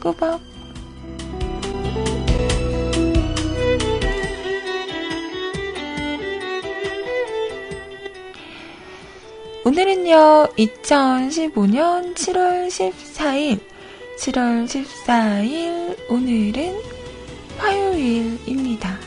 꾸벅. 오늘은요, 2015년 7월 14일, 7월 14일, 오늘은 화요일입니다.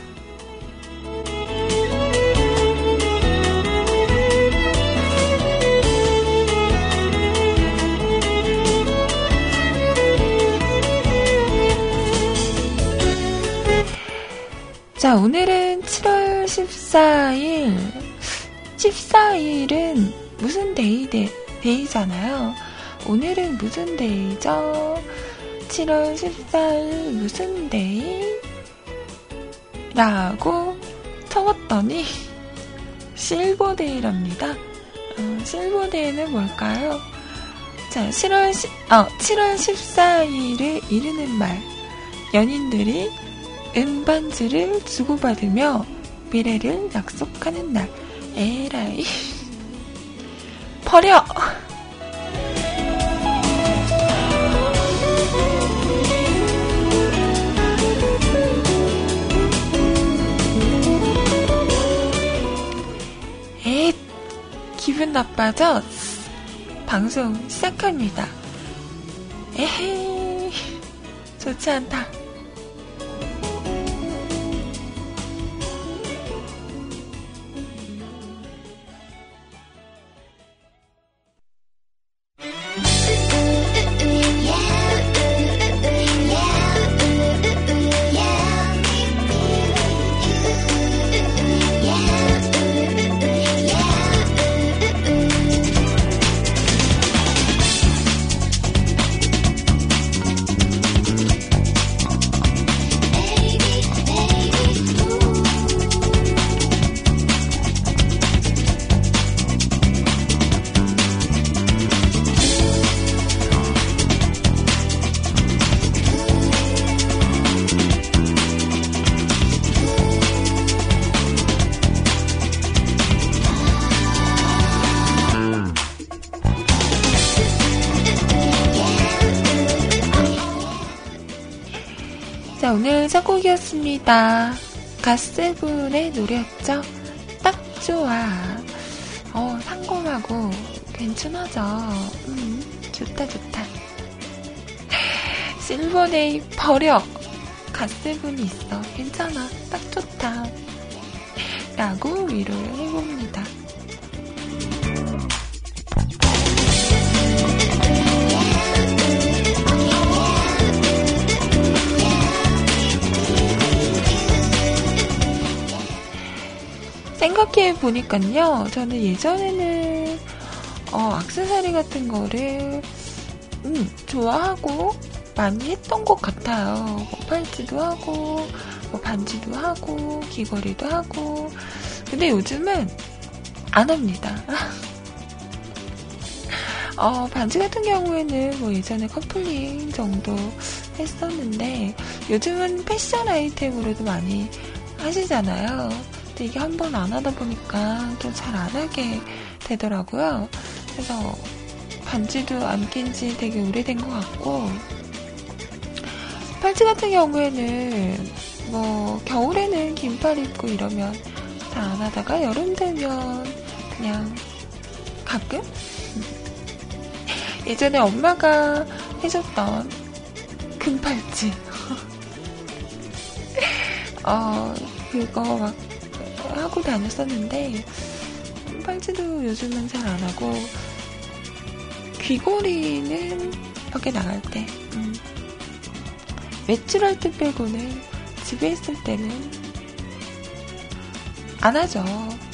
자, 오늘은 7월 14일. 14일은 무슨 day, 데, day잖아요. 오늘은 무슨 day죠? 7월 14일 무슨 day? 라고 적었더니 silver day랍니다. 어, silver day는 뭘까요? 자, 7월, 10, 어, 7월 14일을 이르는 말. 연인들이 은반지를 주고받으며 미래를 약속하는 날. 에라이. 버려! 에 기분 나빠져? 방송 시작합니다. 에헤이, 좋지 않다. 오늘 첫 곡이었습니다. 가스분의 노래였죠? 딱 좋아. 어, 상콤하고 괜찮아져. 음, 좋다, 좋다. 실버데이 버려. 가스분이 있어. 괜찮아. 딱 좋다. 라고 위로를 해봅니다. 생각해 보니까요, 저는 예전에는 어, 악세사리 같은 거를 음, 좋아하고 많이 했던 것 같아요. 뭐 팔찌도 하고, 뭐 반지도 하고, 귀걸이도 하고. 근데 요즘은 안 합니다. 어, 반지 같은 경우에는 뭐 예전에 커플링 정도 했었는데 요즘은 패션 아이템으로도 많이 하시잖아요. 근데 이게 한 번 안 하다 보니까 또 잘 안 하게 되더라고요. 그래서 반지도 안 낀 지 되게 오래된 것 같고, 팔찌 같은 경우에는 뭐 겨울에는 긴팔 입고 이러면 잘안 하다가 여름 되면 그냥 가끔? 예전에 엄마가 해줬던 금팔찌. 어, 그거 막 하고 다녔었는데, 팔찌도 요즘은 잘 안 하고, 귀걸이는 밖에 나갈 때, 음, 외출할 때 빼고는 집에 있을 때는 안 하죠.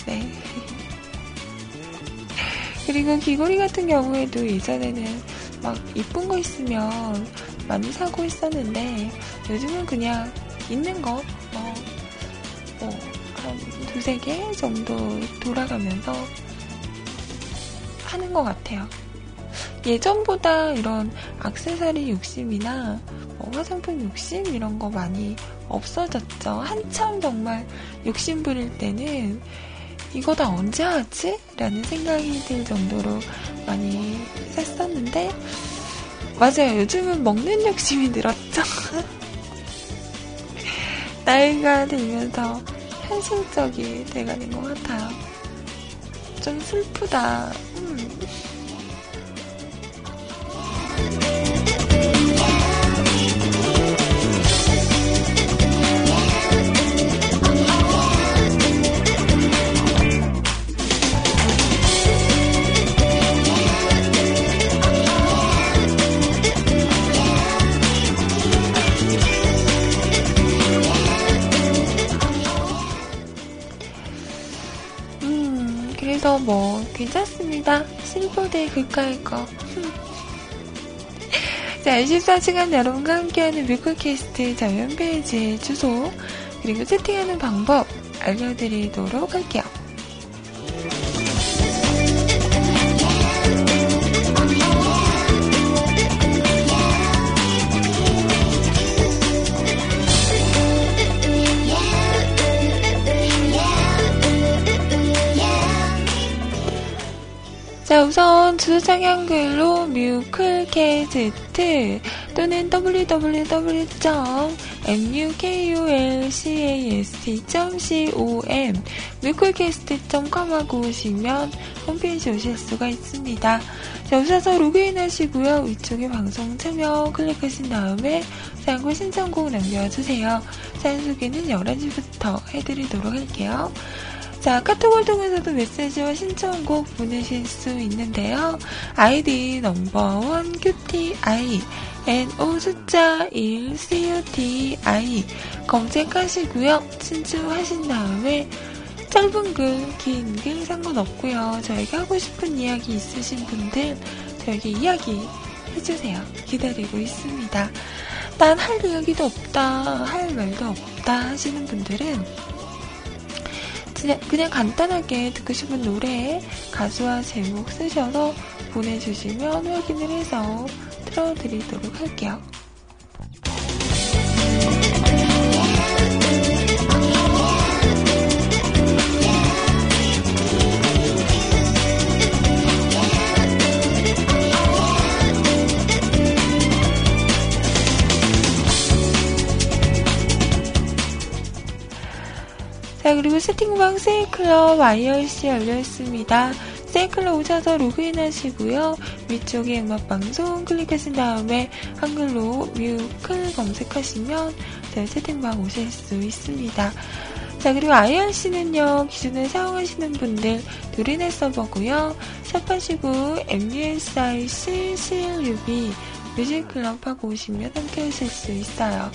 네. 그리고 귀걸이 같은 경우에도 예전에는 막 이쁜 거 있으면 많이 사고 있었는데 요즘은 그냥 있는 거, 뭐, 뭐, 한 두세 개 정도 돌아가면서 하는 것 같아요. 예전보다 이런 악세사리 욕심이나 뭐 화장품 욕심 이런 거 많이 없어졌죠. 한참 정말 욕심 부릴 때는 이거 다 언제 하지? 라는 생각이 들 정도로 많이 샀었는데, 맞아요. 요즘은 먹는 욕심이 늘었죠. 나이가 들면서 현실적이 돼가는 것 같아요. 좀 슬프다. 그래서 뭐 괜찮습니다. 실버대 글까일 거. 자, 24시간 여러분과 함께하는 뮤클캐스트 저희 홈페이지 주소 그리고 채팅하는 방법 알려드리도록 할게요. 주소창 한글로 뮤클캐스트 또는 www.mukulcast.com 뮤클캐스트.com 하고 오시면 홈페이지 오실 수가 있습니다. 자, 오셔서 로그인 하시고요. 위쪽에 방송 참여 클릭하신 다음에 사연과 신청곡 남겨주세요. 사연 소개는 11시부터 해드리도록 할게요. 자, 카톡을 통해서도 메시지와 신청곡 보내실 수 있는데요. 아이디 넘버원 QTI NO 숫자 1 CUTI 검색하시고요. 신청하신 다음에 짧은 글, 긴 글 상관없고요. 저에게 하고 싶은 이야기 있으신 분들 저에게 이야기 해주세요. 기다리고 있습니다. 난 할 이야기도 없다, 할 말도 없다 하시는 분들은 그냥, 그냥 간단하게 듣고 싶은 노래 가수와 제목 쓰셔서 보내주시면 확인을 해서 틀어드리도록 할게요. 자, 그리고 세팅방 세이클럽 IRC 열려있습니다. 세이클럽 오셔서 로그인 하시고요. 위쪽에 음악방송 클릭하신 다음에 한글로 뮤클 검색하시면 저희 세팅방 오실 수 있습니다. 자, 그리고 IRC는요, 기존에 사용하시는 분들 누리넷 서버고요. 샵하시고 MUSIC CLUB 뮤직클럽 하고 오시면 함께 하실 수 있어요.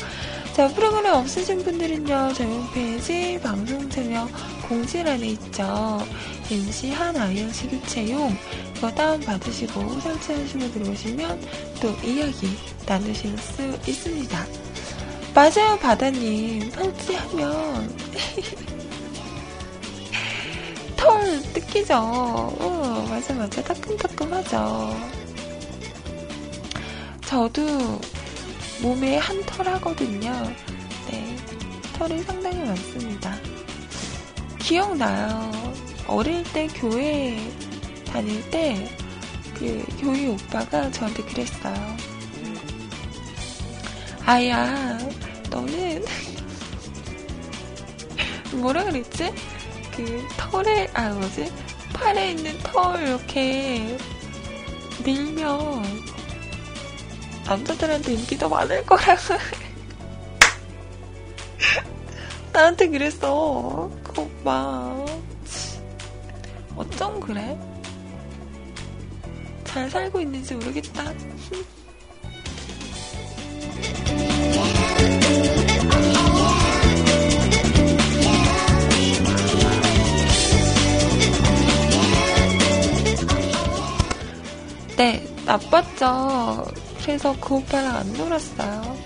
자, 프로그램 없으신 분들은요, 저희 홈페이지 방송 참여 공지란에 있죠. MC 한 아이언시 교체용 이거 다운받으시고 설치하시고 들어오시면 또 이야기 나누실 수 있습니다. 맞아요, 바다님. 설치하면 털 뜯기죠. 어, 맞아, 맞아. 따끔따끔하죠. 저도 몸에 한 털 하거든요. 네. 털이 상당히 많습니다. 기억나요. 어릴 때 교회 다닐 때, 그, 교회 오빠가 저한테 그랬어요. 아야, 너는, 뭐라 그랬지? 그, 털에, 아, 뭐지? 팔에 있는 털 이렇게 밀면 남자들한테 인기도 많을 거라고. 나한테 그랬어. 그 오빠. 어쩜 그래? 잘 살고 있는지 모르겠다. 네, 나빴죠. 그래서 그 오빠랑 안 놀았어요.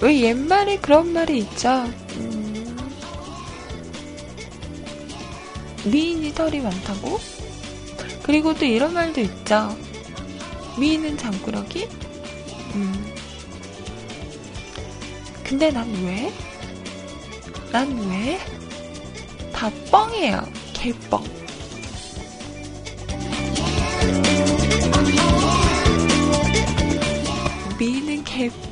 왜 옛말에 그런 말이 있죠. 미인이 털이 많다고? 그리고 또 이런 말도 있죠. 미인은 잠꾸러기? 음. 근데 난 왜? 난 왜? 다 뻥이에요. 개뻥. 미는 개뿔.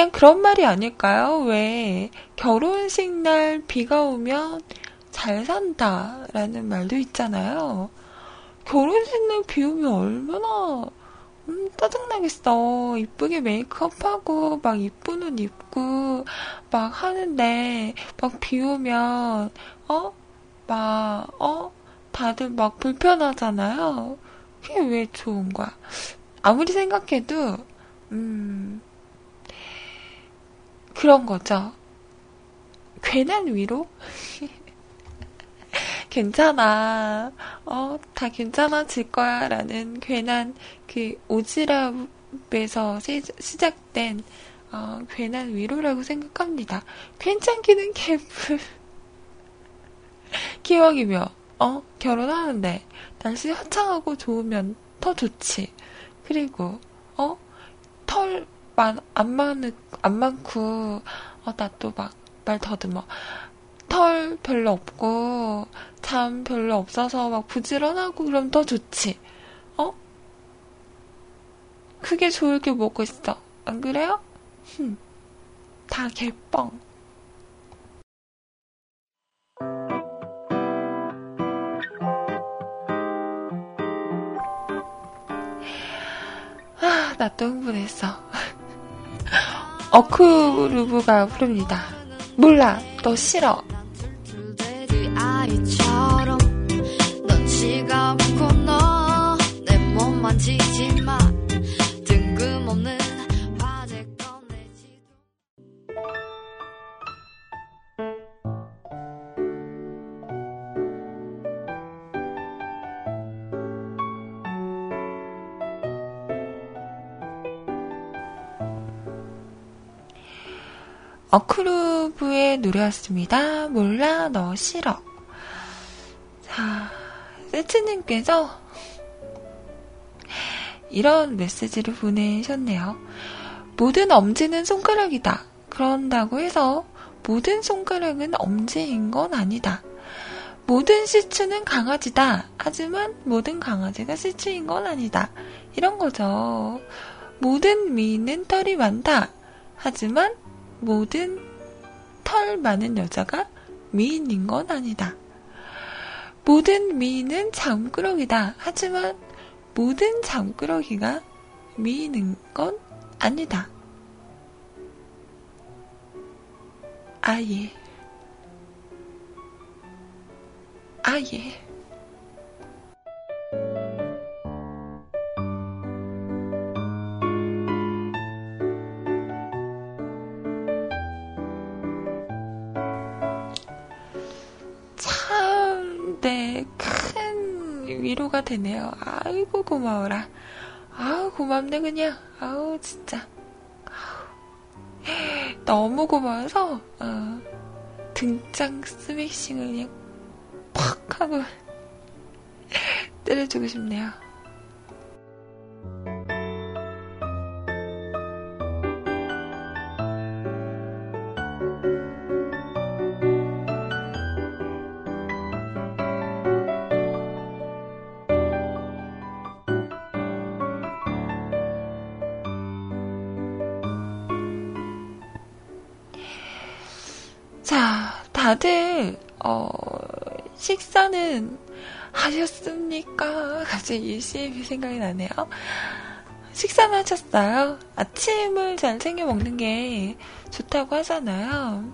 그냥 그런 말이 아닐까요? 왜 결혼식 날 비가 오면 잘 산다 라는 말도 있잖아요. 결혼식 날 비 오면 얼마나 음, 짜증나겠어. 이쁘게 메이크업하고, 막 이쁜 옷 입고, 막 하는데, 막 비 오면, 어? 막, 어? 다들 막 불편하잖아요. 그게 왜 좋은 거야? 아무리 생각해도, 음, 그런 거죠. 괜한 위로? 괜찮아. 어, 다 괜찮아질 거야. 라는 괜한 그 오지랖에서 시작된 어, 괜한 위로라고 생각합니다. 괜찮기는 개뿔. 기왕이며, 어, 결혼하는데, 날씨 화창하고 좋으면 더 좋지. 그리고, 어, 털, 만, 안 많, 안 많고, 어, 나 또 막, 말 더듬어. 털 별로 없고, 잠 별로 없어서 막 부지런하고 그럼 더 좋지. 어? 그게 좋을 게 뭐고 있어. 안 그래요? 흠. 다 개뻥. 아, 나 또 흥분했어. 어쿠루브가 부릅니다. 몰라, 너 싫어. 어크루브의 노래였습니다. 몰라, 너 싫어. 자, 세츠님께서 이런 메시지를 보내셨네요. 모든 엄지는 손가락이다. 그런다고 해서 모든 손가락은 엄지인 건 아니다. 모든 시추는 강아지다. 하지만 모든 강아지가 시추인 건 아니다. 이런 거죠. 모든 미는 털이 많다. 하지만 모든 털 많은 여자가 미인인 건 아니다. 모든 미인은 잠꾸러기다. 하지만 모든 잠꾸러기가 미인인 건 아니다. 아예. 아예. 위로가 되네요. 아이고, 고마워라. 아우, 고맙네, 그냥. 아우, 진짜. 아우. 너무 고마워서, 어, 등장 스매싱을 그냥 팍 하고 때려주고 싶네요. 다들 어, 식사는 하셨습니까? 갑자기 일시비 생각이 나네요. 식사는 하셨어요? 아침을 잘 챙겨 먹는 게 좋다고 하잖아요.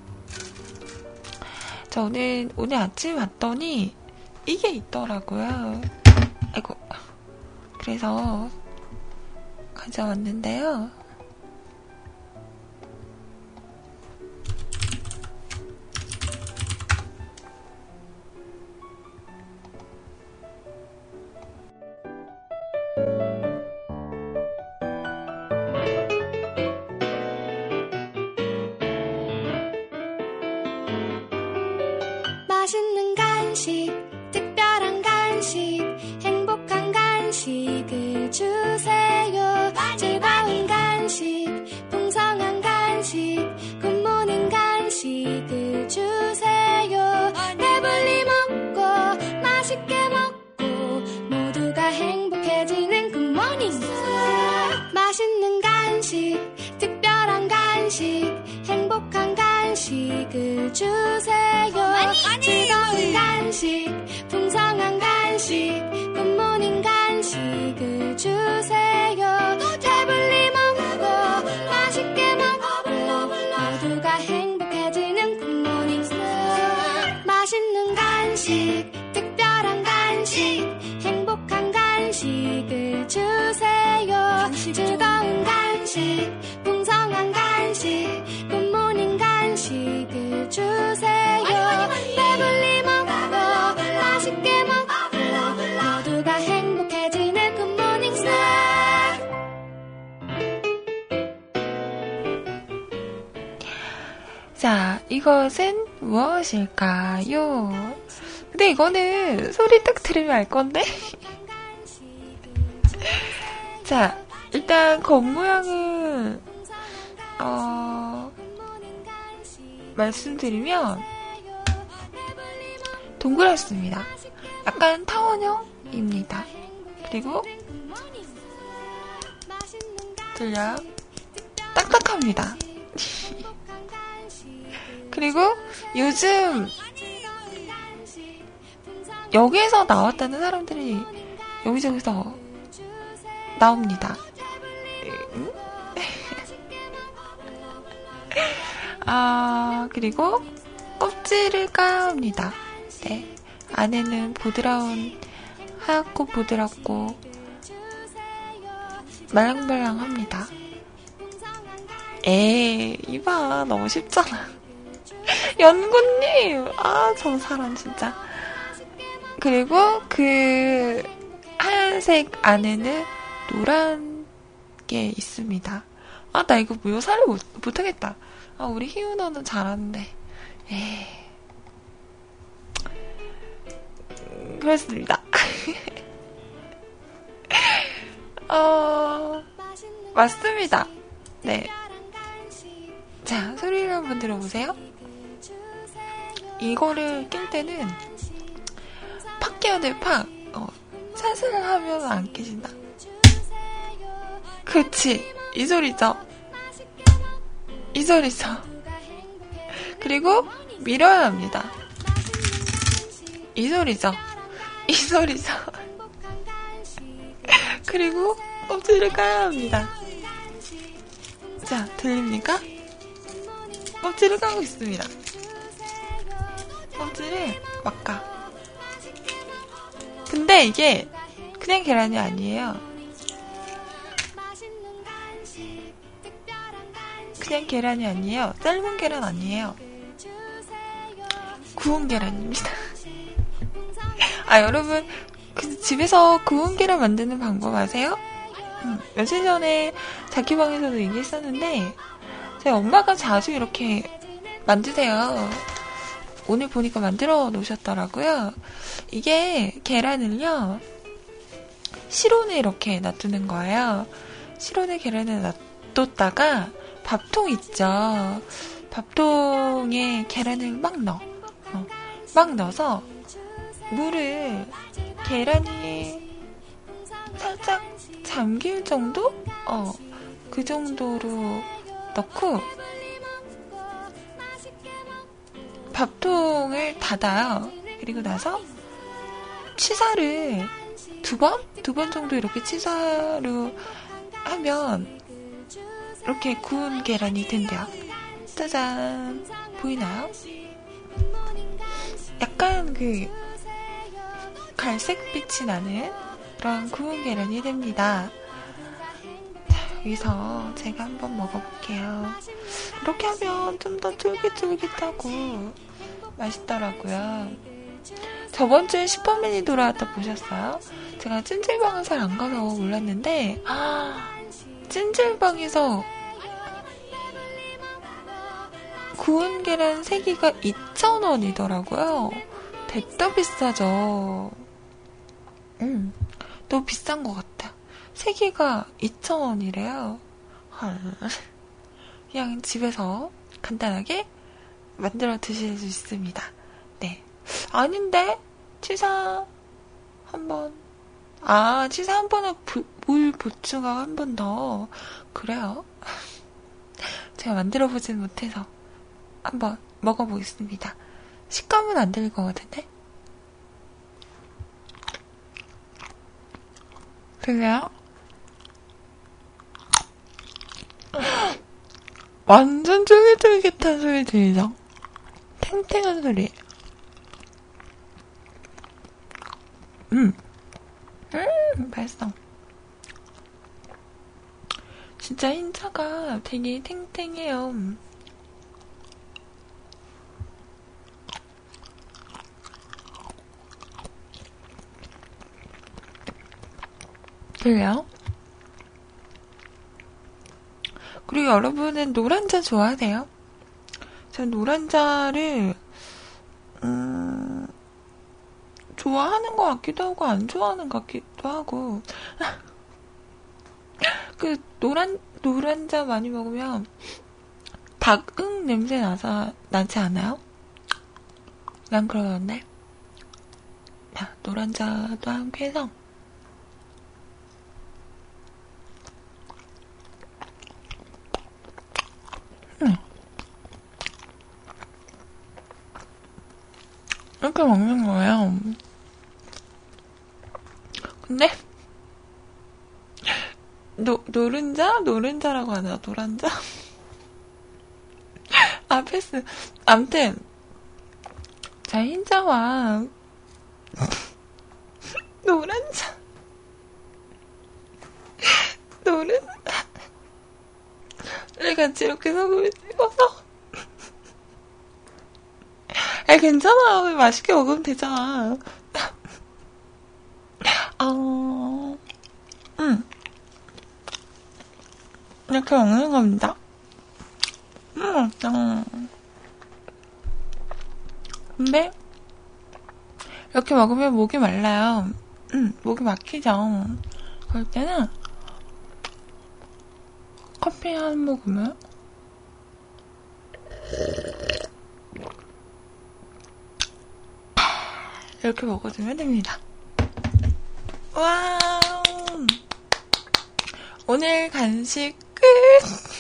저는 오늘 아침 왔더니 이게 있더라고요. 아이고. 그래서 가져왔는데요. 무엇일까요? 근데 이거는 소리 딱 들으면 알 건데? 자, 일단 겉모양은, 어, 말씀드리면, 동그랗습니다. 약간 타원형입니다. 그리고, 들려? 딱딱합니다. 그리고 요즘 여기에서 나왔다는 사람들이 여기저기서 나옵니다. 아, 그리고 껍질을 까야 합니다. 네. 안에는 보드라운, 하얗고 보드랍고, 말랑말랑합니다. 에이, 이봐. 너무 쉽잖아. 연구님! 아, 저 사람 진짜. 그리고 그 하얀색 안에는 노란 게 있습니다. 아, 나 이거 묘사를 못, 못하겠다. 아, 우리 희은어는 잘하는데. 에이. 그렇습니다. 어, 맞습니다. 네. 자, 소리를 한번 들어보세요. 이거를 낄 때는 팍 깨야 돼, 팍. 어, 사슬 하면 안 깨진다. 그치. 이 소리죠. 이 소리죠. 그리고 밀어야 합니다. 이 소리죠. 이 소리죠. 그리고 껍질을 까야 합니다. 자, 들립니까? 껍질을 까고 있습니다. 껍질을 막 까. 근데 이게 그냥 계란이 아니에요. 그냥 계란이 아니에요. 삶은 계란 아니에요. 구운 계란입니다. 아, 여러분, 그 집에서 구운 계란 만드는 방법 아세요? 음, 며칠 전에 자취방에서도 얘기했었는데, 제 엄마가 자주 이렇게 만드세요. 오늘 보니까 만들어 놓으셨더라고요. 이게 계란을요, 실온에 이렇게 놔두는 거예요. 실온에 계란을 놔뒀다가 밥통 있죠. 밥통에 계란을 막 넣어. 어, 막 넣어서 물을 계란이 살짝 잠길 정도? 어, 그 정도로 넣고 밥통을 닫아요. 그리고 나서 치사를 두 번? 두 번 정도 이렇게 치사로 하면 이렇게 구운 계란이 된대요. 짜잔. 보이나요? 약간 그 갈색빛이 나는 그런 구운 계란이 됩니다. 자, 여기서 제가 한번 먹어볼게요. 이렇게 하면 좀 더 쫄깃쫄깃하고 맛있더라고요. 저번 주에 슈퍼맨이 돌아왔다 보셨어요? 제가 찜질방을 잘 안 가서 몰랐는데, 찜질방에서 구운 계란 3개가 2,000원이더라고요. 됐다 비싸죠. 음, 너무 비싼 것 같아. 세 개가 2,000원이래요. 헐. 그냥 집에서 간단하게 만들어 드실 수 있습니다. 네. 아닌데? 치사 한 번. 아, 치사 한 번에 물 보충하고 한 번 더. 그래요? 제가 만들어 보진 못해서 한번 먹어보겠습니다. 식감은 안것 같은데? 그래요? 완전 쫄깃쫄깃한 소리 들리죠? 탱탱한 소리. 음. 음, 맛있어. 진짜 흰자가 되게 탱탱해요. 그래요? 그리고 여러분은 노란자 좋아하세요? 전 노란자를 음, 좋아하는 것 같기도 하고 안 좋아하는 것 같기도 하고. 그 노란 노란자 많이 먹으면 닭응 냄새 나서 나지 않아요? 난 그러는데. 자 노란자도 함께 해서 이렇게 먹는 거예요. 근데 노, 노른자? 노른자라고 하나? 노란자? 아, 패스. 암튼, 자, 흰자와 노란자. 노른, 같이 이렇게 소금을 찍어서. 아, 괜찮아. 맛있게 먹으면 되잖아. 어, 음. 이렇게 먹는 겁니다. 음, 음. 근데, 이렇게 먹으면 목이 말라요. 음, 목이 막히죠. 그럴 때는, 커피 한 모금을 이렇게 먹어주면 됩니다. 와우! 오늘 간식 끝!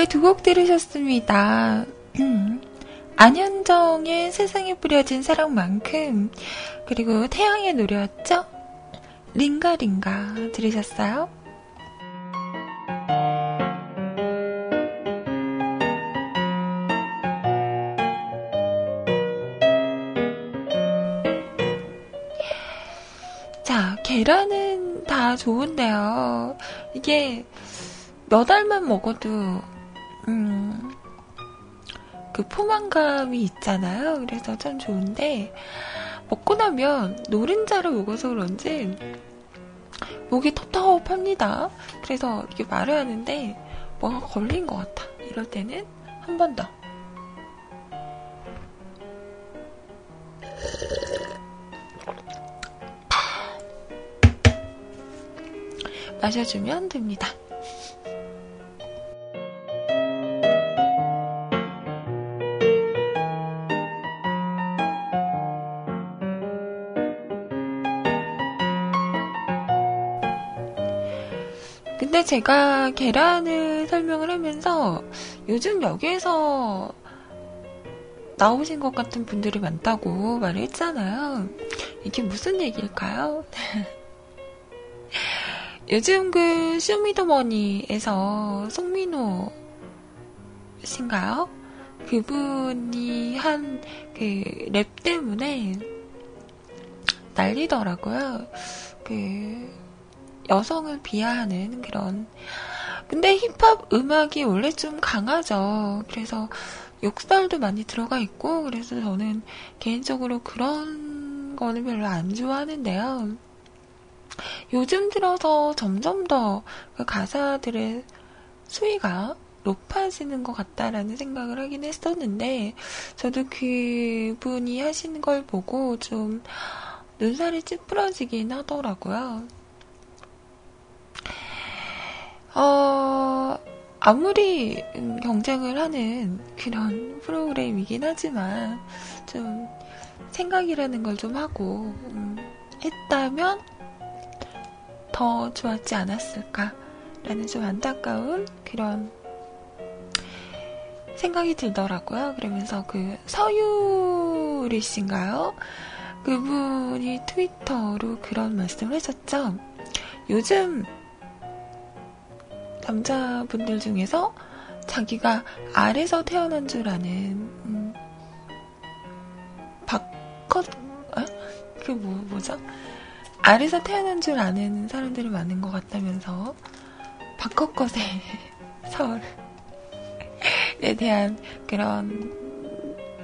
노래 두 곡 들으셨습니다. 안현정의 세상에 뿌려진 사랑만큼, 그리고 태양의 노래였죠? 링가링가 들으셨어요? 자, 계란은 다 좋은데요. 이게 몇 알만 먹어도 음, 그 포만감이 있잖아요. 그래서 참 좋은데 먹고 나면 노른자를 먹어서 그런지 목이 텁텁합니다. 그래서 이게 말을 하는데 뭐가 걸린 것 같아. 이럴 때는 한 번 더. 마셔주면 됩니다. 근데 제가 계란을 설명을 하면서 요즘 여기에서 나오신 것 같은 분들이 많다고 말을 했잖아요. 이게 무슨 얘기일까요? 요즘 그 쇼미더머니에서 송민호 씨인가요? 그분이 한 그 랩 때문에 난리더라고요. 그 여성을 비하하는 그런 근데 힙합 음악이 원래 좀 강하죠. 그래서 욕설도 많이 들어가 있고, 그래서 저는 개인적으로 그런 거는 별로 안 좋아하는데요. 요즘 들어서 점점 더 그 가사들의 수위가 높아지는 것 같다라는 생각을 하긴 했었는데, 저도 그분이 하시는 걸 보고 좀 눈살이 찌푸러지긴 하더라고요. 어, 아무리 경쟁을 하는 그런 프로그램이긴 하지만 좀 생각이라는 걸 좀 하고 음, 했다면 더 좋았지 않았을까라는 좀 안타까운 그런 생각이 들더라고요. 그러면서 그 서유리 씨인가요? 그분이 트위터로 그런 말씀을 하셨죠. 요즘 남자분들 중에서 자기가 아래서 태어난 줄 아는 음, 박컷 아? 그뭐 뭐죠? 아래서 태어난 줄 아는 사람들이 많은 것 같다면서 박컷컷의 서울에 대한 그런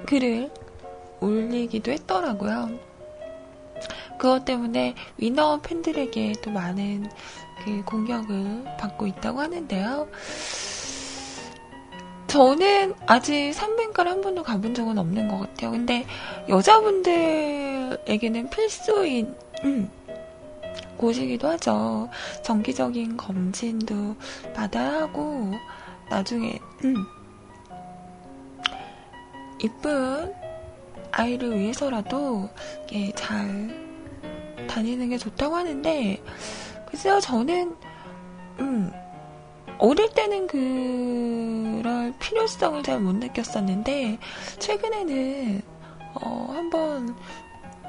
글을 올리기도 했더라고요. 그것 때문에 위너 팬들에게 또 많은 그 공격을 받고 있다고 하는데요. 저는 아직 산부인과를 한 번도 가본 적은 없는 것 같아요. 근데 여자분들에게는 필수인 음, 곳이기도 하죠. 정기적인 검진도 받아야 하고 나중에 음, 이쁜 아이를 위해서라도 잘 다니는 게 좋다고 하는데 글쎄요, 저는, 음, 어릴 때는 그럴 필요성을 잘 못 느꼈었는데, 최근에는, 어, 한번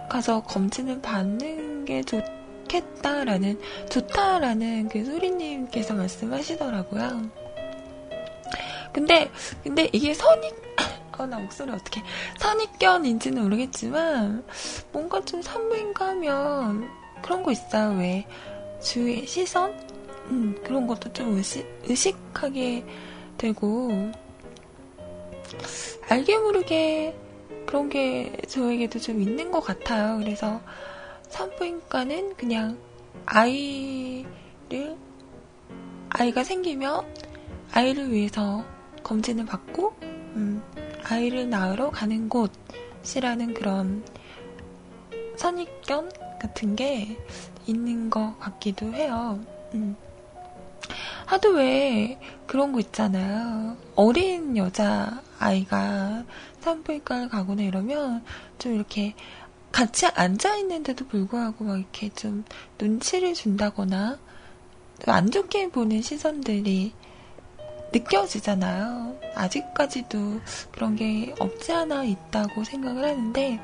가서 검진을 받는 게 좋겠다라는, 좋다라는 그 소리님께서 말씀하시더라고요. 근데, 근데 이게 선입, 어, 나 목소리 어떻게, 선입견인지는 모르겠지만, 뭔가 좀 산부인가 하면 그런 거 있어요. 왜, 주위의 시선? 음, 그런 것도 좀 의식, 의식하게 되고, 알게 모르게 그런 게 저에게도 좀 있는 것 같아요. 그래서 산부인과는 그냥 아이를, 아이가 생기면 아이를 위해서 검진을 받고, 음, 아이를 낳으러 가는 곳이라는 그런 선입견 같은 게 있는 것 같기도 해요. 음. 하도 왜 그런 거 있잖아요. 어린 여자 아이가 산부인과를 가거나 이러면 좀 이렇게 같이 앉아 있는데도 불구하고 막 이렇게 좀 눈치를 준다거나 안 좋게 보는 시선들이 느껴지잖아요. 아직까지도 그런 게 없지 않아 있다고 생각을 하는데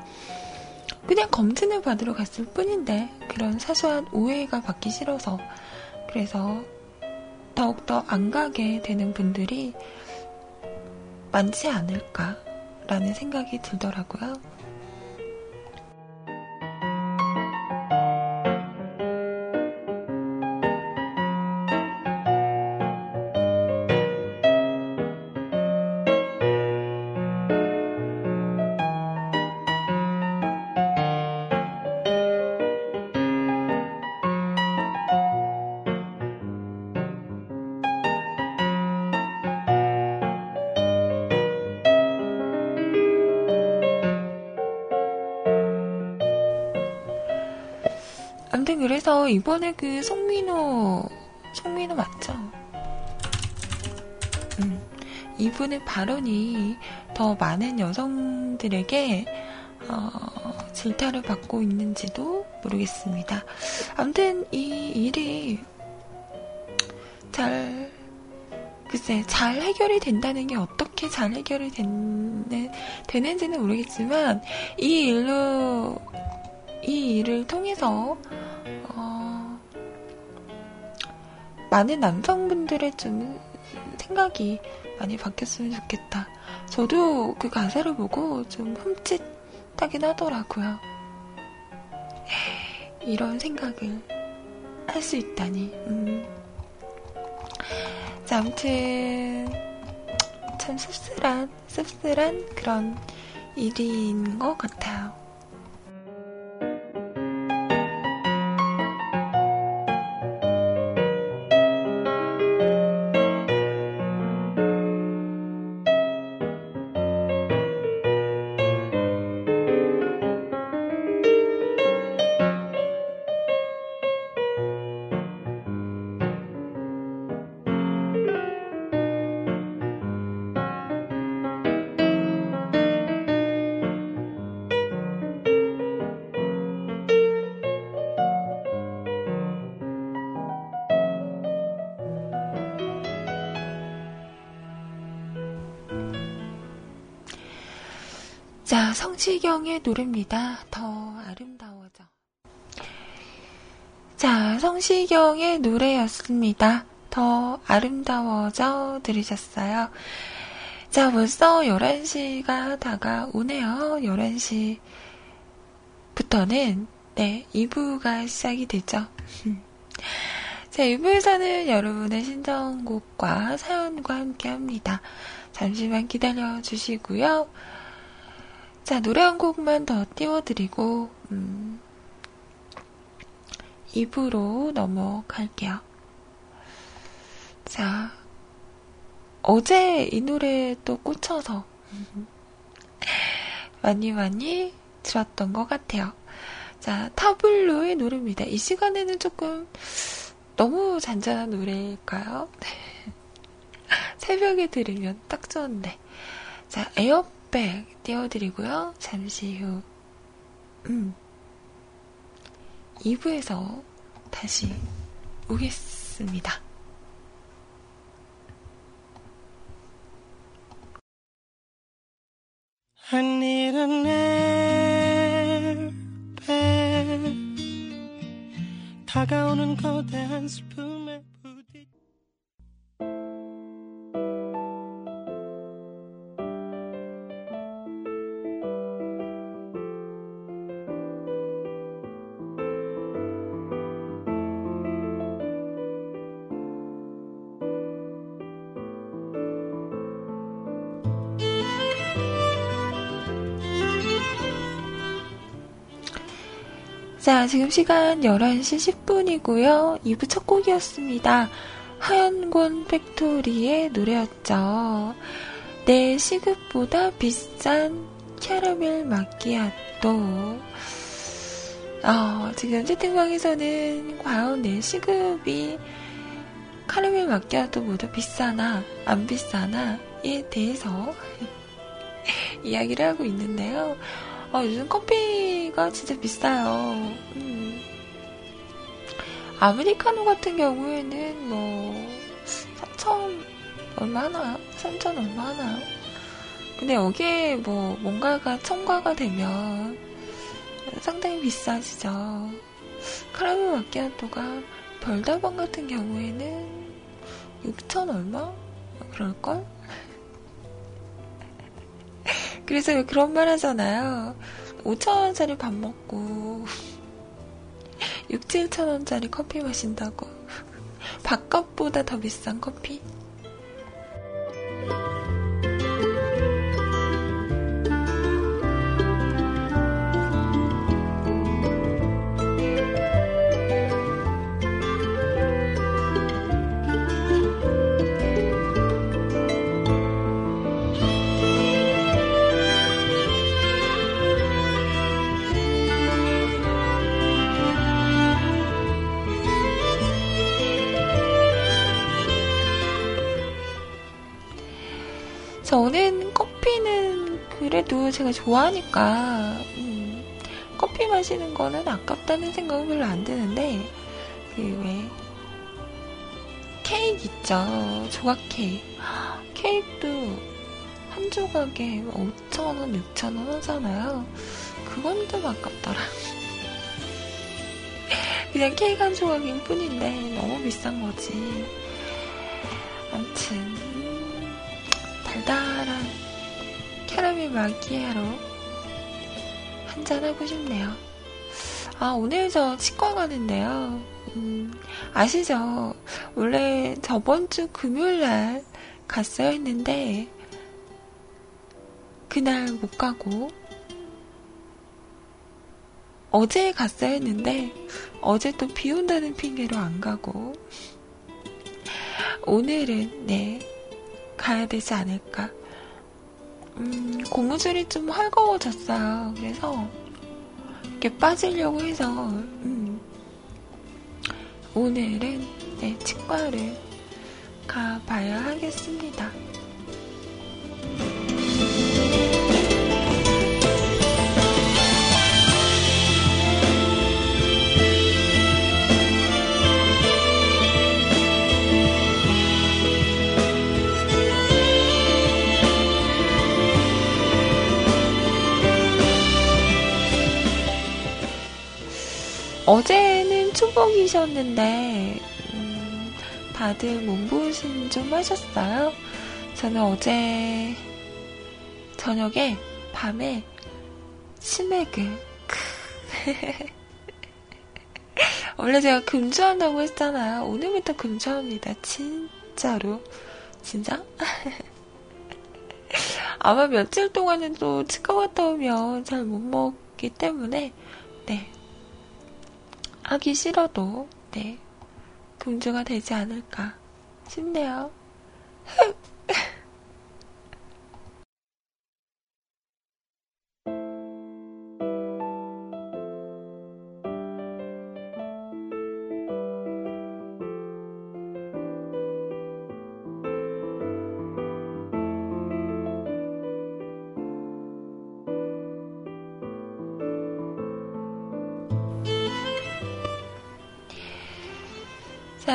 그냥 검진을 받으러 갔을 뿐인데 그런 사소한 오해가 받기 싫어서 그래서 더욱더 안 가게 되는 분들이 많지 않을까라는 생각이 들더라고요. 이번에 그 송민호, 송민호 맞죠? 음, 이분의 발언이 더 많은 여성들에게 어, 질타를 받고 있는지도 모르겠습니다. 아무튼 이 일이 잘, 글쎄, 잘 해결이 된다는 게 어떻게 잘 해결이 되는, 되는지는 모르겠지만, 이 일로, 이 일을 통해서, 어, 많은 남성분들의 좀 생각이 많이 바뀌었으면 좋겠다. 저도 그 가사를 보고 좀 흠칫하긴 하더라고요. 이런 생각을 할 수 있다니. 음. 자, 아무튼 참 씁쓸한, 씁쓸한 그런 일인 것 같아요. 노래입니다. 더 아름다워져. 자, 성시경의 노래였습니다. 더 아름다워져 들으셨어요. 자, 벌써 11시가 다가오네요. 11시부터는, 네, 2부가 시작이 되죠. 자, 2부에서는 여러분의 신청곡과 사연과 함께 합니다. 잠시만 기다려 주시고요. 자, 노래 한 곡만 더 띄워드리고, 음, 2부로 넘어갈게요. 자, 어제 이 노래 또 꽂혀서 많이 많이 들었던 것 같아요. 자, 타블로의 노래입니다. 이 시간에는 조금 너무 잔잔한 노래일까요? 새벽에 들으면 딱 좋은데. 자, 에어 백 띄워드리고요. 잠시 후, 음, 2부에서 다시 오겠습니다. I need an airbag 다가오는 거대한 슬픔에 자, 지금 시간 11시 10분이고요. 2부 첫 곡이었습니다. 하연권 팩토리의 노래였죠. 내 시급보다 비싼 캐러멜 마끼아또. 어, 지금 채팅방에서는 과연 내 시급이 카라멜 마끼아또보다 비싸나, 안 비싸나에 대해서 이야기를 하고 있는데요. 아, 요즘 커피가 진짜 비싸요. 음. 아메리카노 같은 경우에는 뭐, 4천 얼마 하나요? 3천 얼마 하나요? 근데 여기에 뭐, 뭔가가 첨가가 되면 상당히 비싸지죠. 카라멜 마키아토가 별다방 같은 경우에는 6천 얼마? 그럴걸? 그래서 왜 그런 말 하잖아요. 5천원짜리 밥 먹고 6, 7천원짜리 커피 마신다고. 밥값보다 더 비싼 커피? 제가 좋아하니까 음, 커피 마시는 거는 아깝다는 생각은 별로 안 드는데 그 왜 케이크 있죠. 조각 케이크. 케이크도 한 조각에 5,000원, 6,000원 하잖아요. 그건 좀 아깝더라. 그냥 케이크 한 조각일 뿐인데 너무 비싼 거지. 암튼 달달한 캐러멜 마키아로 한잔 하고 싶네요. 아 오늘 저 치과 가는데요. 음, 아시죠? 원래 저번 주 금요일 날 갔어야 했는데 그날 못 가고 어제 갔어야 했는데 어제 또 비 온다는 핑계로 안 가고 오늘은 네 가야 되지 않을까. 음, 고무줄이 좀 헐거워졌어요. 그래서 이렇게 빠지려고 해서 음, 오늘은 네, 치과를 가봐야 하겠습니다. 어제는 초복이셨는데 음, 다들 몸보신 좀 하셨어요? 저는 어제 저녁에 밤에 치맥을 원래 제가 금주한다고 했잖아요. 오늘부터 금주합니다. 진짜로. 진짜? 아마 며칠 동안은 또 치과 갔다 오면 잘 못 먹기 때문에, 네. 하기 싫어도, 네, 금주가 되지 않을까 싶네요.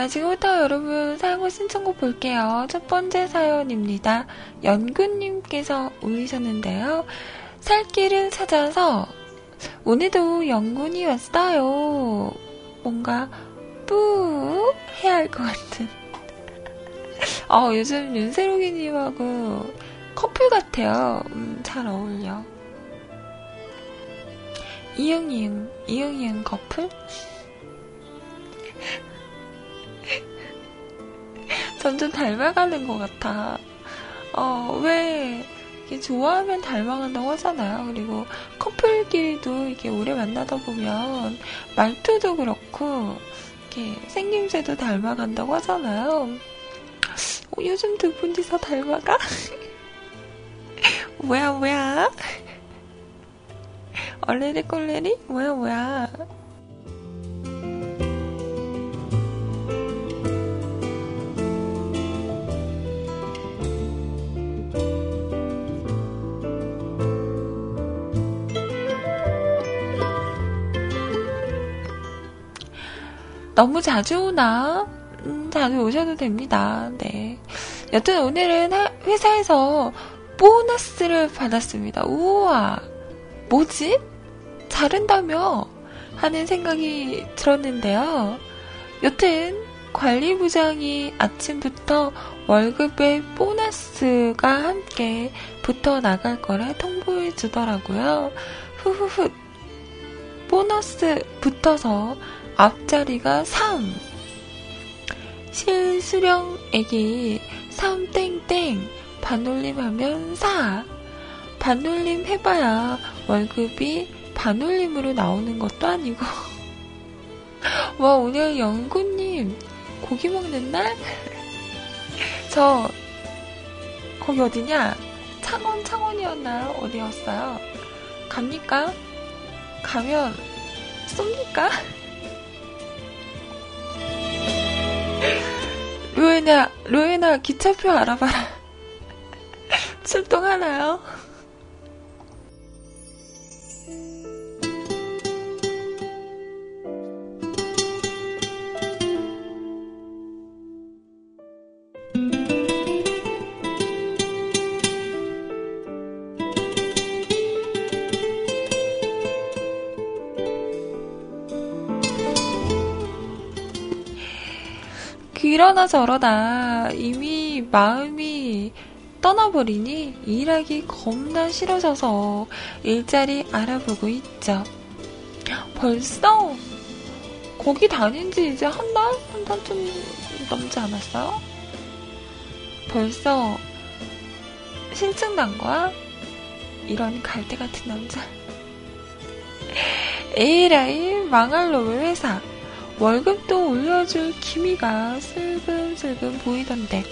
지금부터 여러분 사연과 신청곡 볼게요. 첫 번째 사연입니다. 연구님께서 올리셨는데요. 살 길을 찾아서 오늘도 연gun이 왔어요. 뭔가 뿌 해야 할 것 같은. 어, 요즘 윤세록이님하고 커플 같아요. 음, 잘 어울려. 이응이응, 이응이응 커플? 점점 닮아가는 것 같아. 어, 왜, 이게 좋아하면 닮아간다고 하잖아요. 그리고 커플끼리도 이게 오래 만나다 보면 말투도 그렇고, 이렇게 생김새도 닮아간다고 하잖아요. 어, 요즘 두 분이서 닮아가? 뭐야, 뭐야? 얼레리 꼴레리? 뭐야, 뭐야? 너무 자주 오나? 음, 자주 오셔도 됩니다. 네. 여튼 오늘은 회사에서 보너스를 받았습니다. 우와! 뭐지? 자른다며? 하는 생각이 들었는데요. 여튼 관리부장이 아침부터 월급에 보너스가 함께 붙어 나갈 거라 통보해 주더라고요. 후후후. 보너스 붙어서 앞자리가 3. 실수령액이 3 땡땡 반올림 하면 4. 반올림 해봐야 월급이 반올림으로 나오는 것도 아니고. 와, 오늘 영구님 고기 먹는 날? 저, 거기 어디냐? 창원, 창원이었나요? 어디였어요? 갑니까? 가면 쏩니까? 로에나, 로에나 기차표 알아봐라. 출동하나요? 그러나 저러나 이미 마음이 떠나버리니 일하기 겁나 싫어져서 일자리 알아보고 있죠. 벌써 거기 다닌 지 이제 한 달? 한 달 좀 넘지 않았어요? 벌써 신증 난 거야? 이런 갈대 같은 남자. 에이라이 망할 놈의 회사. 월급도 올려줄 기미가 슬금슬금 보이던데.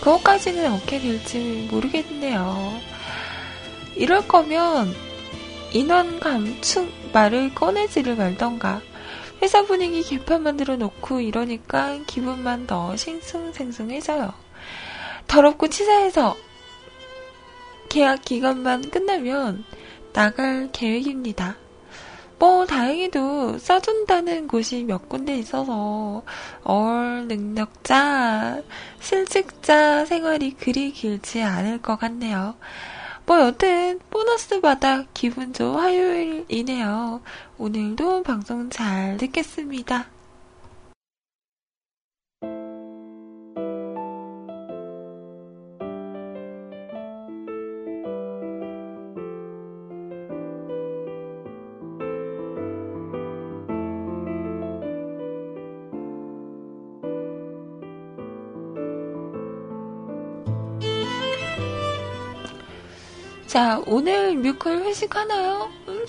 그것까지는 어떻게 될지 모르겠네요. 이럴 거면 인원 감축 말을 꺼내지를 말던가. 회사 분위기 개판 만들어 놓고 이러니까 기분만 더 싱숭생숭해져요. 더럽고 치사해서 계약 기간만 끝나면 나갈 계획입니다. 뭐 다행히도 써준다는 곳이 몇 군데 있어서 얼 능력자, 실직자 생활이 그리 길지 않을 것 같네요. 뭐 여튼 보너스 받아 기분 좋은 화요일이네요. 오늘도 방송 잘 듣겠습니다. 자, 오늘 뮤컬 회식하나요? 음.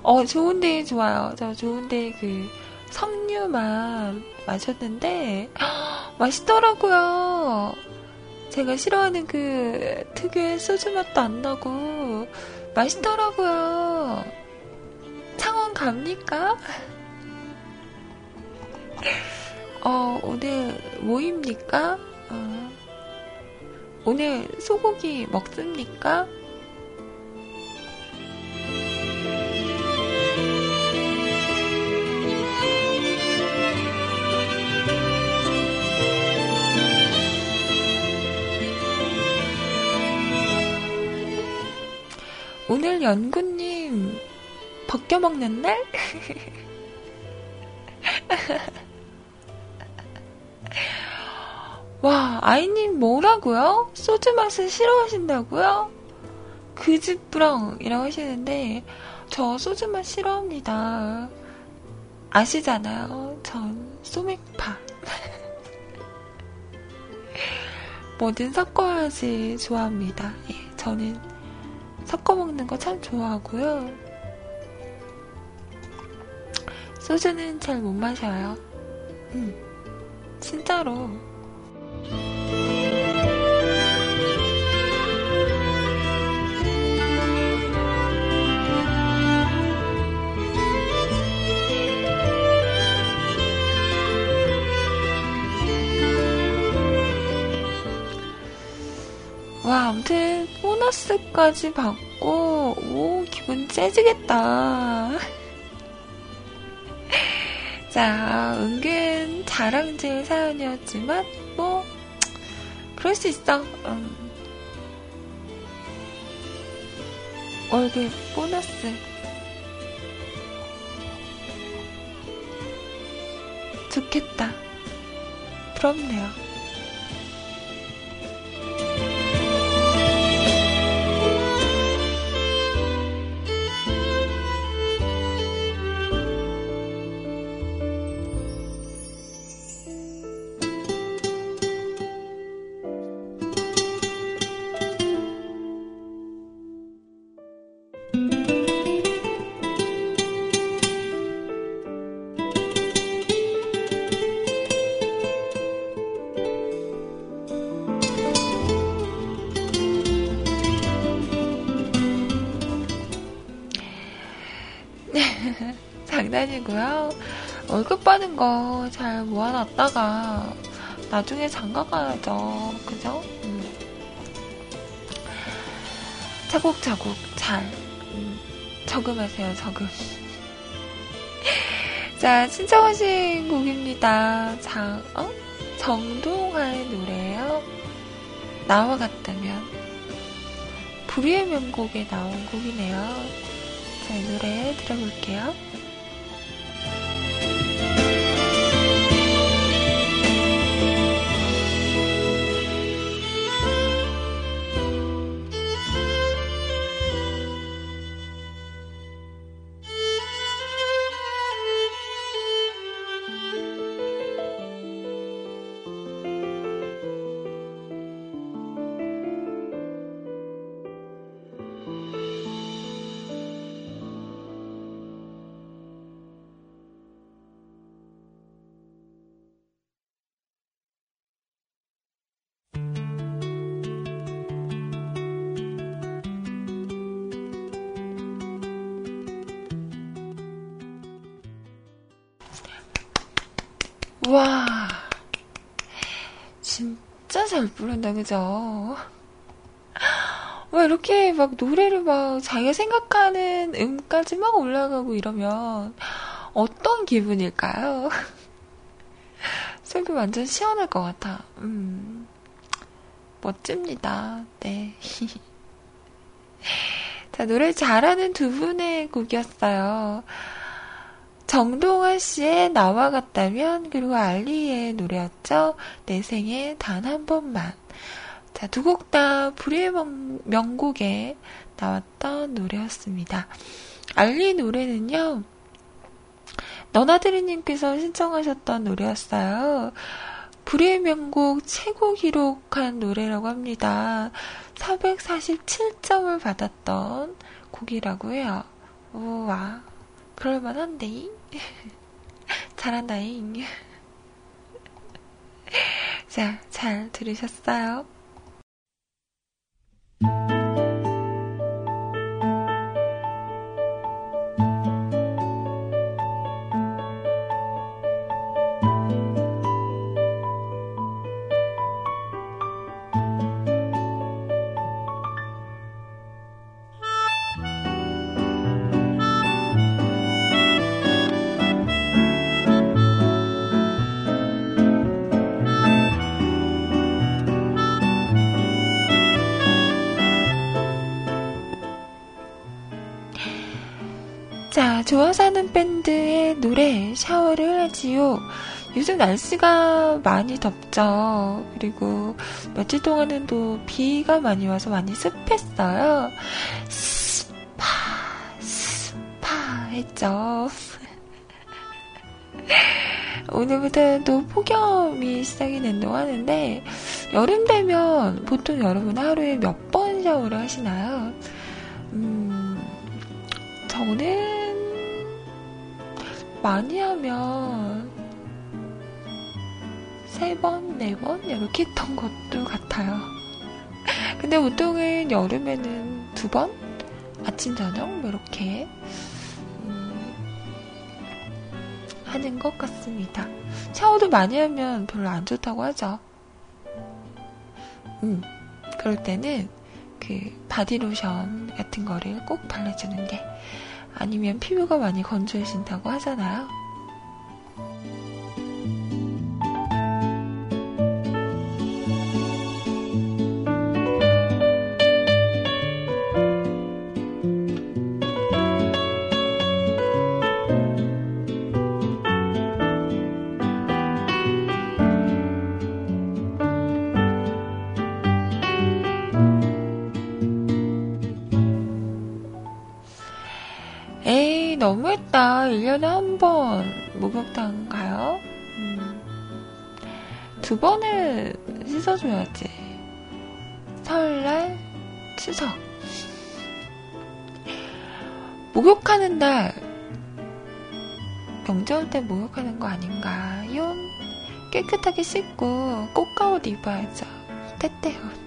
어, 좋은데 좋아요. 저 좋은데 그 석류만 마셨는데 맛있더라고요. 제가 싫어하는 그 특유의 소주 맛도 안 나고 맛있더라고요. 창원 갑니까? 어, 오늘 모입니까? 어. 오늘 소고기 먹습니까? 오늘 연구님 벗겨 먹는 날? 와, 아이님 뭐라고요? 소주 맛을 싫어하신다고요? 그집부렁이라고 하시는데 저 소주 맛 싫어합니다. 아시잖아요. 전 소맥파. 뭐든 섞어야지 좋아합니다. 예, 저는 섞어 먹는 거 참 좋아하고요. 소주는 잘 못 마셔요. 음, 진짜로. 와, 아무튼 보너스까지 받고 오 기분 째지겠다. 자, 은근 자랑질 사연이었지만 뭐 그럴 수 있어. 음. 월급 보너스. 좋겠다. 부럽네요. 장난이고요. 월급 받은 거 잘 모아놨다가 나중에 장가 가야죠. 그죠? 음. 차곡차곡 잘 음. 저금하세요. 저금. 자, 신청하신 곡입니다. 장, 어? 정동화의 노래예요. 나와 같다면 불의의 명곡에 나온 곡이네요. 자, 이 노래 들어볼게요. 와, 진짜 잘 부른다, 그죠? 왜 이렇게 막 노래를 막 자기가 생각하는 음까지 막 올라가고 이러면 어떤 기분일까요? 속이 완전 시원할 것 같아. 음, 멋집니다. 네. 자, 노래 잘하는 두 분의 곡이었어요. 정동아 씨의 나와 같다면, 그리고 알리의 노래였죠. 내 생에 단 한 번만. 자, 두 곡 다 불의 명곡에 나왔던 노래였습니다. 알리 노래는요, 너나드리님께서 신청하셨던 노래였어요. 불의 명곡 최고 기록한 노래라고 합니다. 447점을 받았던 곡이라고 해요. 우와, 그럴만한데? 잘한다잉. 자, 잘 들으셨어요? 좋아서 하는 밴드의 노래 샤워를 하지요. 요즘 날씨가 많이 덥죠. 그리고 며칠 동안은 또 비가 많이 와서 많이 습했어요. 습하, 습하 했죠. 오늘부터 또 폭염이 시작이 된다고 하는데, 여름 되면 보통 여러분 하루에 몇 번 샤워를 하시나요? 음, 저는 많이 하면 세 번, 네 번 이렇게 했던 것도 같아요. 근데 보통은 여름에는 두 번? 아침, 저녁? 뭐 이렇게 음, 하는 것 같습니다. 샤워도 많이 하면 별로 안 좋다고 하죠. 음, 그럴 때는 그 바디로션 같은 거를 꼭 발라주는 게 아니면 피부가 많이 건조해진다고 하잖아요. 너무했다. 1년에 한 번 목욕탕 가요? 음. 두 번은 씻어줘야지. 설날, 추석. 목욕하는 날, 명절 때 목욕하는 거 아닌가요? 깨끗하게 씻고 꽃가옷 입어야죠. 때때옷.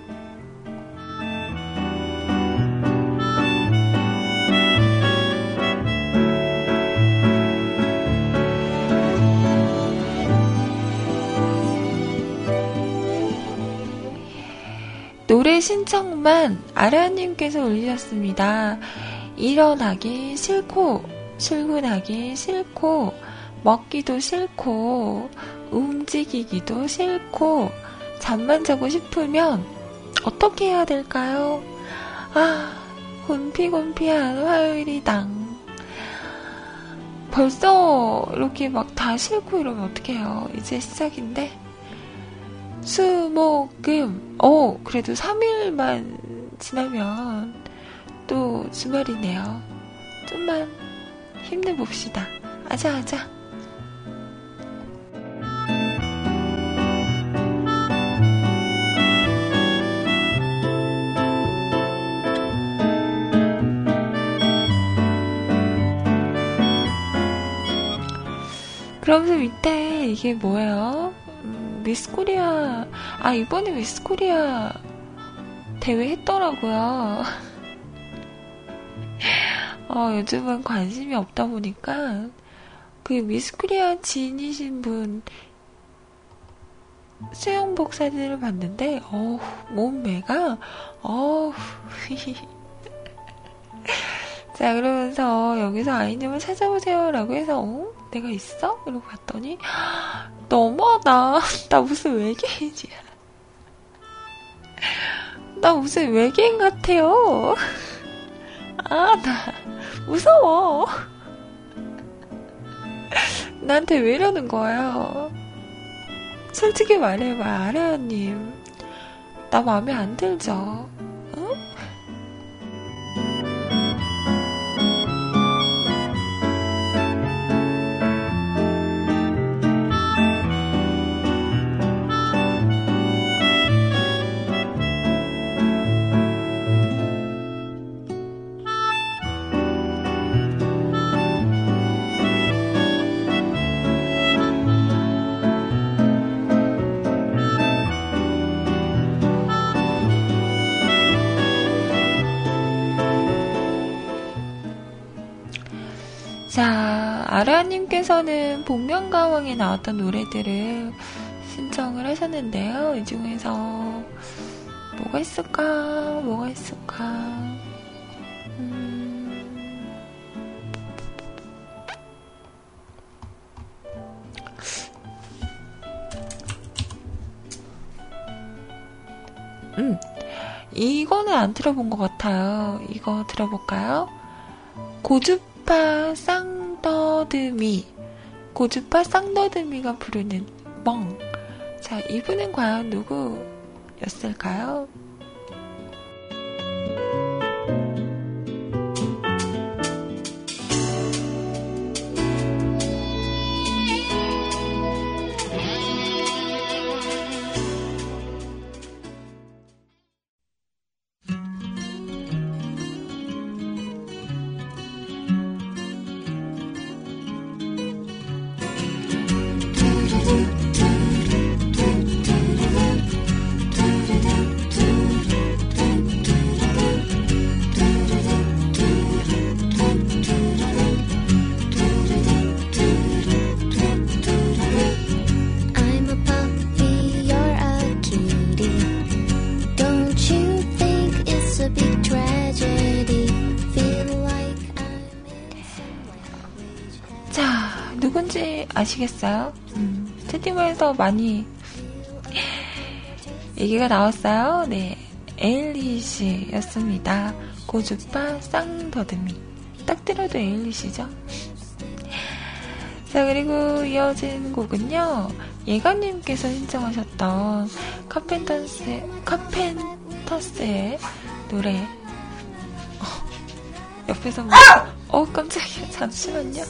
신청만 아라님께서 올리셨습니다. 일어나기 싫고, 출근하기 싫고, 먹기도 싫고, 움직이기도 싫고, 잠만 자고 싶으면 어떻게 해야 될까요? 아, 곤피곤피한 화요일이당. 벌써 이렇게 막 다 싫고 이러면 어떡해요. 이제 시작인데. 수, 목, 금. 어, 그래도 3일만 지나면 또 주말이네요. 좀만 힘내봅시다. 아자, 아자. 그러면서 밑에 이게 뭐예요? 미스 코리아, 아, 이번에 미스 코리아 대회 했더라고요. 어, 요즘은 관심이 없다 보니까, 그 미스 코리아 지인이신 분 수영복 사진을 봤는데, 어우, 몸매가, 어우, 자, 그러면서 여기서 아이님을 찾아보세요. 라고 해서, 어? 내가 있어? 이러고 봤더니, 너무하다. 나 무슨 외계인이야. 나 무슨 외계인 같아요. 아, 나 무서워. 나한테 왜 이러는 거예요? 솔직히 말해봐, 아레아님. 나 마음에 안 들죠? 아라님께서는 복면가왕에 나왔던 노래들을 신청을 하셨는데요. 이 중에서 뭐가 있을까? 뭐가 있을까? 음... 음, 이거는 안 들어본 것 같아요. 이거 들어볼까요? 고주 고주파 쌍 더듬이 고주파 쌍더듬이가 부르는 멍. 자, 이분은 과연 누구였을까요? 아시겠어요? 음, 채팅방에서 많이 얘기가 나왔어요. 네. 에일리시였습니다. 고주파 쌍더듬이. 딱 들어도 에일리시죠? 자, 그리고 이어진 곡은요. 예가님께서 신청하셨던 카펜터스, 카펜터스의 노래. 어, 옆에서 뭐, 어, 깜짝이야. 잠시만요.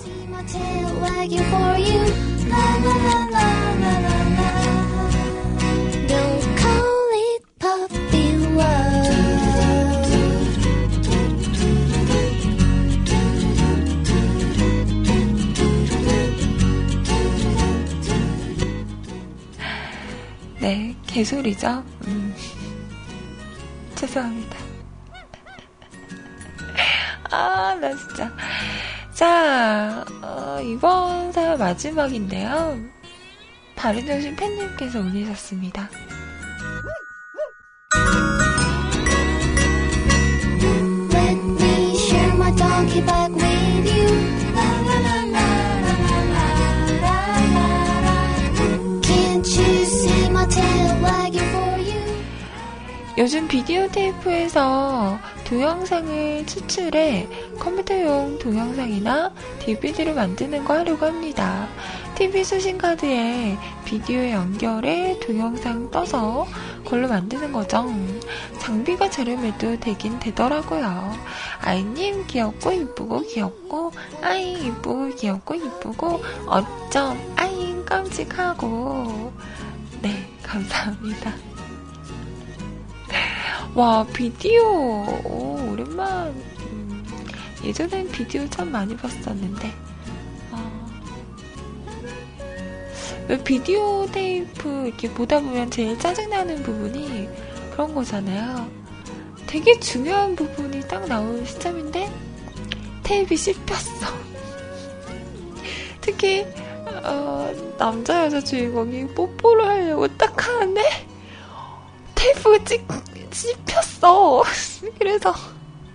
네, 개소리죠? 음. 죄송합니다. 아, 나 진짜. 자, 어, 이번 사연 마지막인데요. 바른정신 팬님께서 올리셨습니다. Let me share my donkey bag with you. 요즘 비디오 테이프에서 동영상을 추출해 컴퓨터용 동영상이나 DVD를 만드는 거 하려고 합니다. TV 수신카드에 비디오 연결해 동영상 떠서 그걸로 만드는 거죠. 장비가 저렴해도 되긴 되더라고요. 아이님 귀엽고 이쁘고 귀엽고 아이 이쁘고 귀엽고 이쁘고 어쩜 아이 깜찍하고 네 감사합니다. 와, 비디오. 오, 오랜만. 음, 예전엔 비디오 참 많이 봤었는데. 어, 왜 비디오 테이프 이렇게 보다 보면 제일 짜증나는 부분이 그런 거잖아요. 되게 중요한 부분이 딱 나오는 시점인데 테이프 씹혔어. 특히 어, 남자 여자 주인공이 뽀뽀를 하려고 딱 하는데 테이프가 찝, 찝혔어. 그래서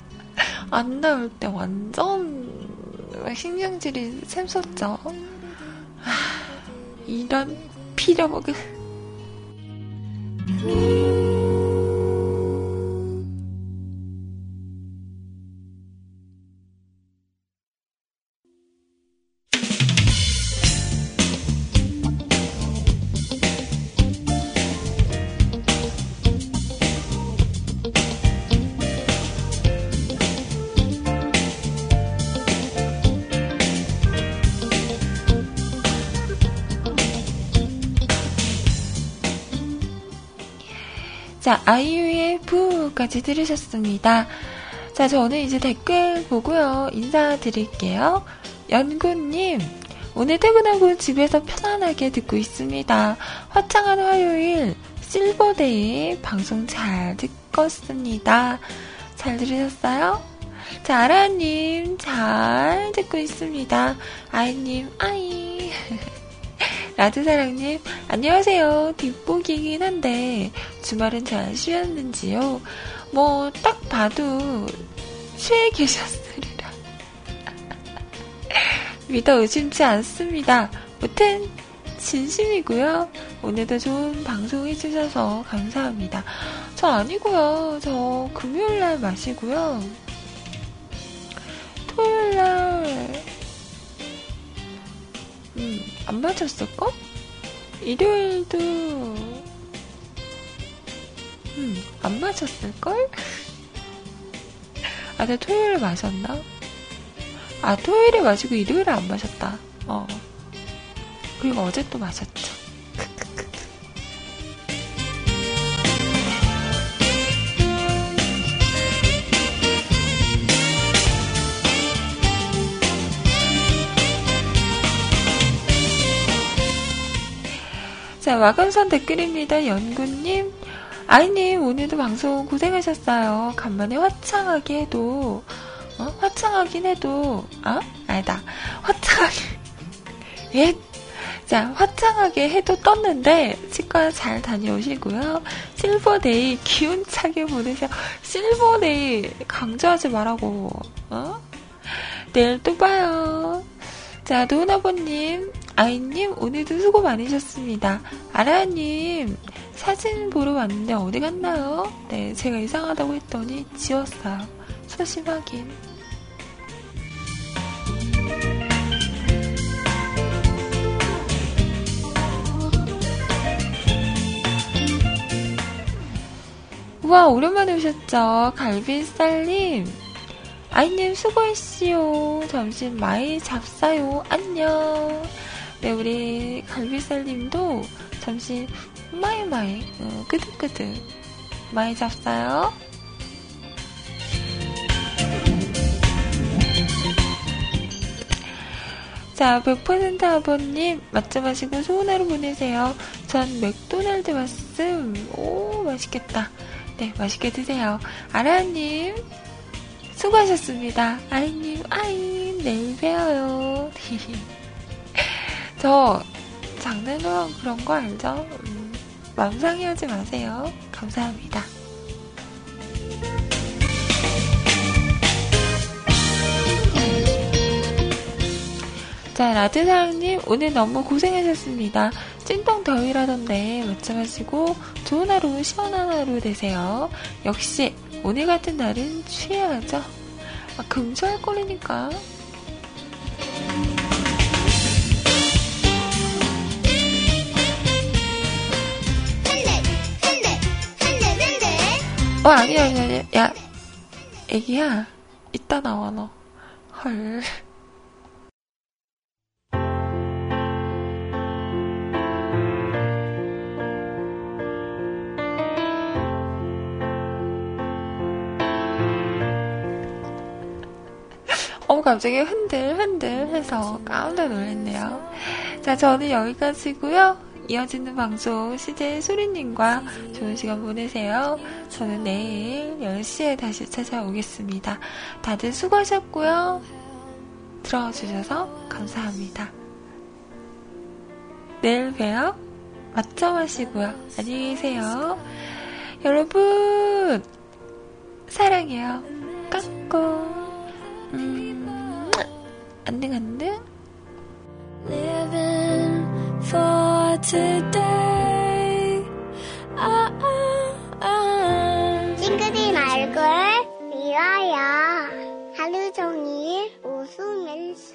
안 나올 때 완전 신경질이 샘솟죠. 아, 이런 필요먹은. 자, 아이유의 부까지 들으셨습니다. 자, 저는 이제 댓글 보고요. 인사드릴게요. 연구님, 오늘 퇴근하고 집에서 편안하게 듣고 있습니다. 화창한 화요일, 실버데이 방송 잘 듣겠습니다. 잘 들으셨어요? 자, 아라님, 잘 듣고 있습니다. 아이님, 아이. 라드사랑님, 안녕하세요. 뒷보기긴 한데, 주말은 잘 쉬었는지요? 뭐, 딱 봐도, 쉬에 계셨으리라. 믿어 의심치 않습니다. 무튼, 진심이고요. 오늘도 좋은 방송 해주셔서 감사합니다. 저 아니고요. 저 금요일날 마시고요. 토요일날, 음, 안 맞았을까? 일요일도, 음, 안 맞았을걸? 아, 나 토요일에 마셨나? 아, 토요일에 마시고 일요일에 안 마셨다. 어. 그리고 어제 또 마셨죠. 자, 와감선 댓글입니다. 연구님. 아이님, 오늘도 방송 고생하셨어요. 간만에 화창하게 해도, 어? 화창하긴 해도, 아? 아니다. 화창하게, 예? 자, 화창하게 해도 떴는데, 치과 잘 다녀오시고요. 실버데이 기운차게 보내세요. 실버데이 강조하지 말라고, 어? 내일 또 봐요. 자, 노은아버님, 아이님, 오늘도 수고 많으셨습니다. 아라님, 사진 보러 왔는데 어디 갔나요? 네, 제가 이상하다고 했더니 지웠어요. 소심 확인. 우와, 오랜만에 오셨죠? 갈비살님. 아이님 수고했시오. 점심 많이 잡사요. 안녕. 네, 우리 갈비살님도 점심 마이마이 어, 그득그득 많이 잡사요. 자, 100% 아버님, 맛점 하시고 좋은 하루 보내세요. 전 맥도날드 왔음. 오, 맛있겠다. 네, 맛있게 드세요. 아라님, 수고하셨습니다. 아이님, 아이, 내일 봬요. 저 장난으로 그런 거 알죠? 음, 마음 상해하지 마세요. 감사합니다. 자, 라드사랑님, 오늘 너무 고생하셨습니다. 찐통 더위라던데, 멋져 마시고, 좋은 하루, 시원한 하루 되세요. 역시, 오늘 같은 날은 취해야죠. 아, 금주할 거리니까. 어, 아니야, 아니야, 아니야. 야, 애기야. 이따 나와, 너. 헐. 어, 갑자기 흔들, 흔들 해서 깜짝 놀랐네요. 자, 저는 여기까지고요 이어지는 방송 CJ 소리님과 좋은 시간 보내세요. 저는 내일 10시에 다시 찾아오겠습니다. 다들 수고하셨고요. 들어주셔서 감사합니다. 내일 봬요. 맞춰 마시고요. 안녕히 계세요. 여러분, 사랑해요. 깎고. 음, 안녕, 안녕. for today. 찡그린 얼굴 미워요. 하루 종일 웃으면서.